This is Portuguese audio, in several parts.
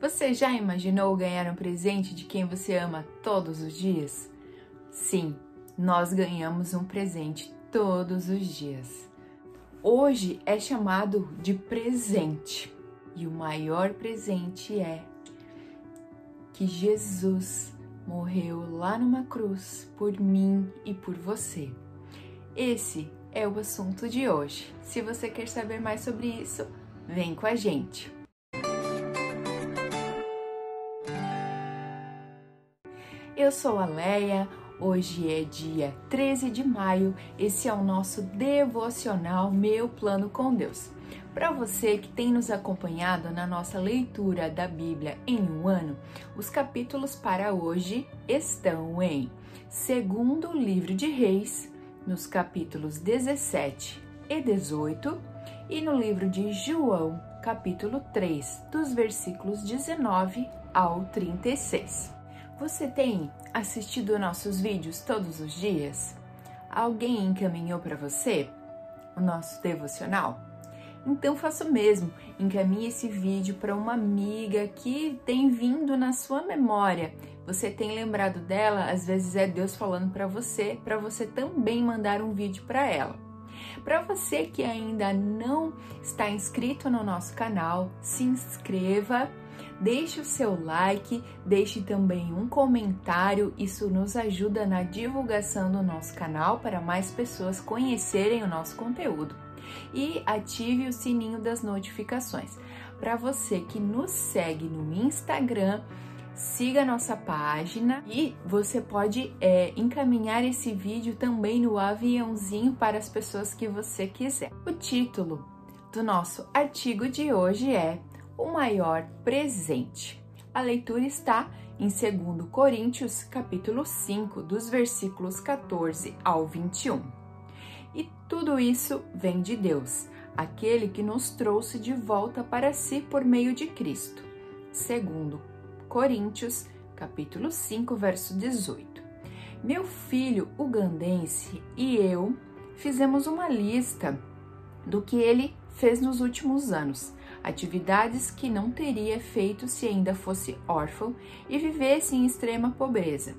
Você já imaginou ganhar um presente de quem você ama todos os dias? Sim, nós ganhamos um presente todos os dias. Hoje é chamado de presente e o maior presente é que Jesus morreu lá numa cruz por mim e por você. Esse é o assunto de hoje. Se você quer saber mais sobre isso, vem com a gente. Eu sou a Leia. Hoje é dia 13 de maio. Esse é o nosso devocional Meu Plano com Deus. Para você que tem nos acompanhado na nossa leitura da Bíblia em um ano, os capítulos para hoje estão em Segundo Livro de Reis, nos capítulos 17 e 18, e no livro de João, capítulo 3, dos versículos 19 ao 36. Você tem assistido nossos vídeos todos os dias? Alguém encaminhou para você o nosso devocional? Então faça o mesmo, encaminhe esse vídeo para uma amiga que tem vindo na sua memória. Você tem lembrado dela, às vezes é Deus falando para você, para você também mandar um vídeo para ela. Para você que ainda não está inscrito no nosso canal, se inscreva Deixe o seu like, deixe também um comentário, isso nos ajuda na divulgação do nosso canal para mais pessoas conhecerem o nosso conteúdo. E ative o sininho das notificações. Para você que nos segue no Instagram, siga nossa página e você pode é, encaminhar esse vídeo também no aviãozinho para as pessoas que você quiser. O título do nosso artigo de hoje é o maior presente. A leitura está em 2 Coríntios, capítulo 5, dos versículos 14 ao 21. E tudo isso vem de Deus, aquele que nos trouxe de volta para si por meio de Cristo. 2 Coríntios, capítulo 5, verso 18. Meu filho ugandense e eu fizemos uma lista do que ele fez nos últimos anos atividades que não teria feito se ainda fosse órfão e vivesse em extrema pobreza.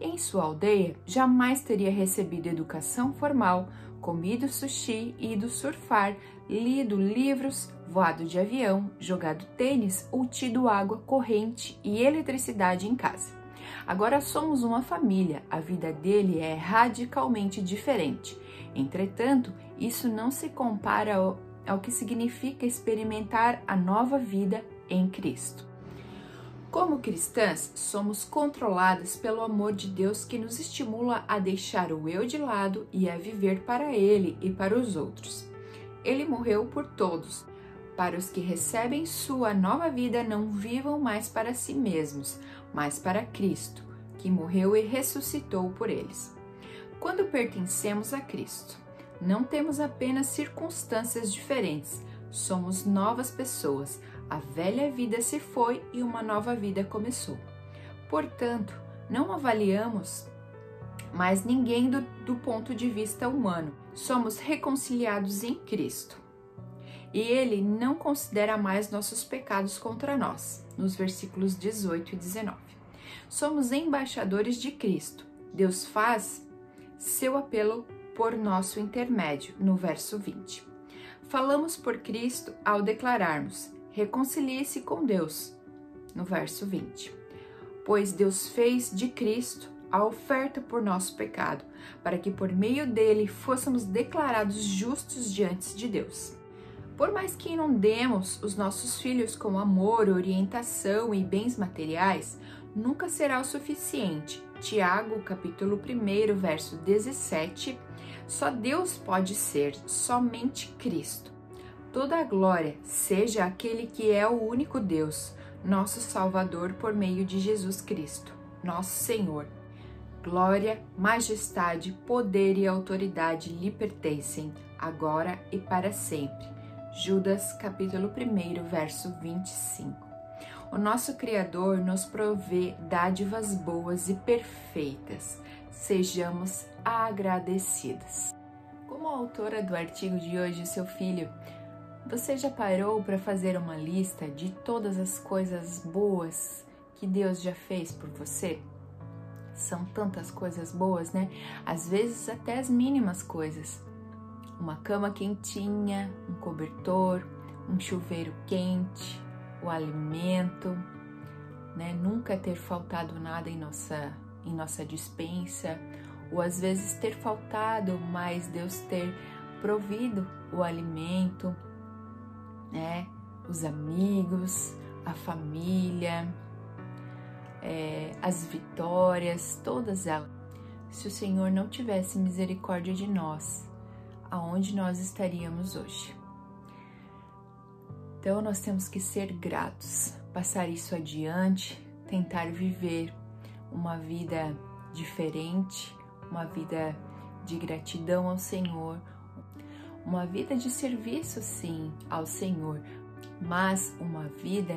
Em sua aldeia, jamais teria recebido educação formal, comido sushi, ido surfar, lido livros, voado de avião, jogado tênis ou tido água corrente e eletricidade em casa. Agora somos uma família, a vida dele é radicalmente diferente. Entretanto, isso não se compara ao ao que significa experimentar a nova vida em Cristo. Como cristãs, somos controladas pelo amor de Deus que nos estimula a deixar o eu de lado e a viver para Ele e para os outros. Ele morreu por todos. Para os que recebem sua nova vida, não vivam mais para si mesmos, mas para Cristo, que morreu e ressuscitou por eles. Quando pertencemos a Cristo, não temos apenas circunstâncias diferentes, somos novas pessoas. A velha vida se foi e uma nova vida começou. Portanto, não avaliamos mais ninguém do, do ponto de vista humano. Somos reconciliados em Cristo. E ele não considera mais nossos pecados contra nós, nos versículos 18 e 19. Somos embaixadores de Cristo. Deus faz seu apelo por nosso intermédio, no verso 20. Falamos por Cristo ao declararmos: reconcilie-se com Deus, no verso 20. Pois Deus fez de Cristo a oferta por nosso pecado, para que por meio dele fôssemos declarados justos diante de Deus. Por mais que inundemos os nossos filhos com amor, orientação e bens materiais, nunca será o suficiente. Tiago, capítulo 1, verso 17 só Deus pode ser, somente Cristo. Toda a glória seja aquele que é o único Deus, nosso Salvador por meio de Jesus Cristo, nosso Senhor. Glória, majestade, poder e autoridade lhe pertencem, agora e para sempre. Judas capítulo 1, verso 25. O nosso Criador nos provê dádivas boas e perfeitas. Sejamos agradecidas. Como autora do artigo de hoje, seu filho Você já parou para fazer uma lista de todas as coisas boas que Deus já fez por você? São tantas coisas boas, né? Às vezes até as mínimas coisas. Uma cama quentinha, um cobertor, um chuveiro quente, o alimento, né? Nunca ter faltado nada em nossa em nossa dispensa, ou às vezes ter faltado, mas Deus ter provido o alimento, né? Os amigos, a família, é, as vitórias, todas elas. Se o Senhor não tivesse misericórdia de nós, aonde nós estaríamos hoje? Então nós temos que ser gratos, passar isso adiante, tentar viver uma vida diferente, uma vida de gratidão ao Senhor, uma vida de serviço, sim, ao Senhor, mas uma vida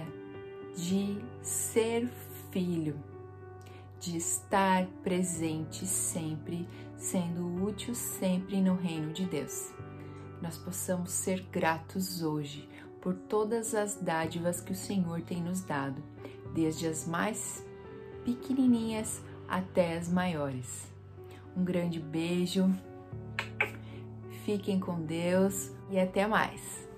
de ser filho, de estar presente sempre, sendo útil sempre no reino de Deus. Nós possamos ser gratos hoje por todas as dádivas que o Senhor tem nos dado, desde as mais pequenininhas até as maiores. Um grande beijo Fiquem com Deus e até mais!